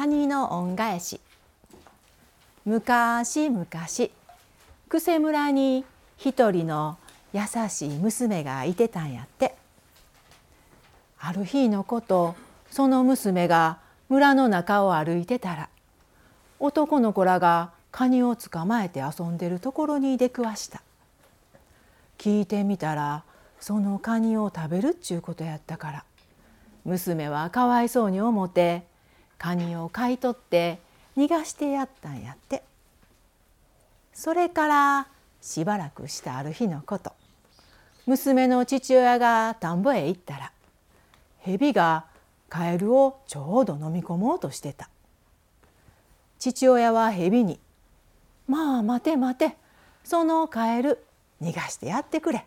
カニの恩返し。昔々くせ村に一人の優しい娘がいてたんやって。ある日のことその娘が村の中を歩いてたら男の子らがカニを捕まえて遊んでるところに出くわした。聞いてみたらそのカニを食べるっちゅうことやったから。娘はかわいそうに思ってカニを買い取って逃がしてやったんやって。それからしばらくしたある日のこと。娘の父親が田んぼへ行ったら蛇がカエルをちょうど飲み込もうとしてた。父親は蛇に「まあ待て待てそのカエル逃がしてやってくれ。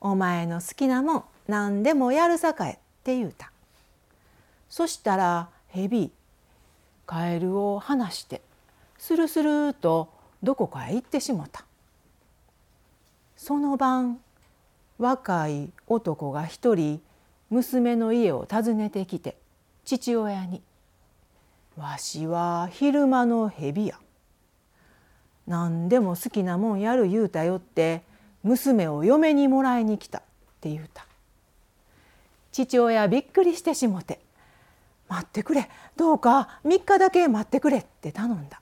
お前の好きなもん何でもやるさかい」って言うた。そしたら蛇カエルを離してスルスルとどこかへ行ってしもたその晩若い男が一人娘の家を訪ねてきて父親に「わしは昼間の蛇や。何でも好きなもんやる言うたよって娘を嫁にもらいに来た」って言うた。父親びっくりしてしもて「待ってくれ。どうか3日だけ待ってくれ」って頼んだ。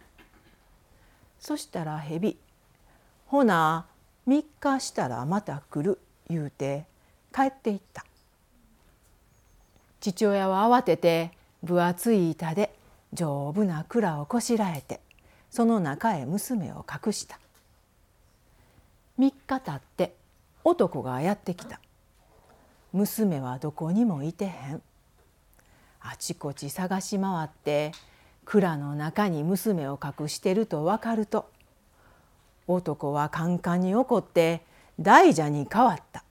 そしたら蛇「ほな3日したらまた来る」言うて帰っていった。父親は慌てて分厚い板で丈夫な蔵をこしらえてその中へ娘を隠した。3日たって男がやってきた。娘はどこにもいてへん。あちこち探し回って蔵の中に娘を隠してると分かると男はカンカンに怒って大蛇に変わった。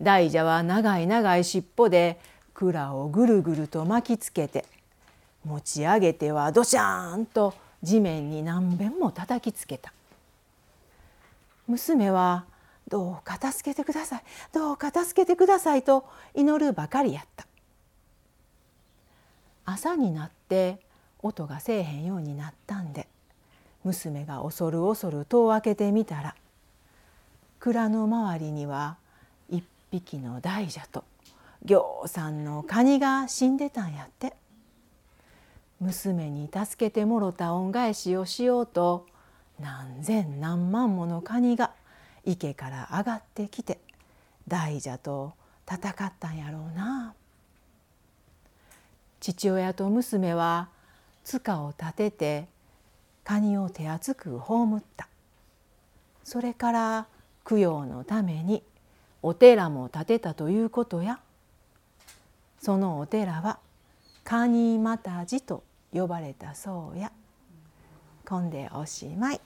大蛇は長い長い尻尾で蔵をぐるぐると巻きつけて持ち上げてはドシャーンと地面に何べんも叩きつけた。娘は「どうか助けてくださいどうか助けてください」と祈るばかりやった。朝になって音がせえへんようになったんで娘が恐る恐る戸を開けてみたら蔵の周りには一匹の大蛇とぎょうさんのカニが死んでたんやって。娘に助けてもろた恩返しをしようと何千何万ものカニが池から上がってきて大蛇と戦ったんやろうな。父親と娘は塚を立ててカニを手厚く葬ったそれから供養のためにお寺も建てたということやそのお寺はカニマタジと呼ばれたそうや。こんでおしまい。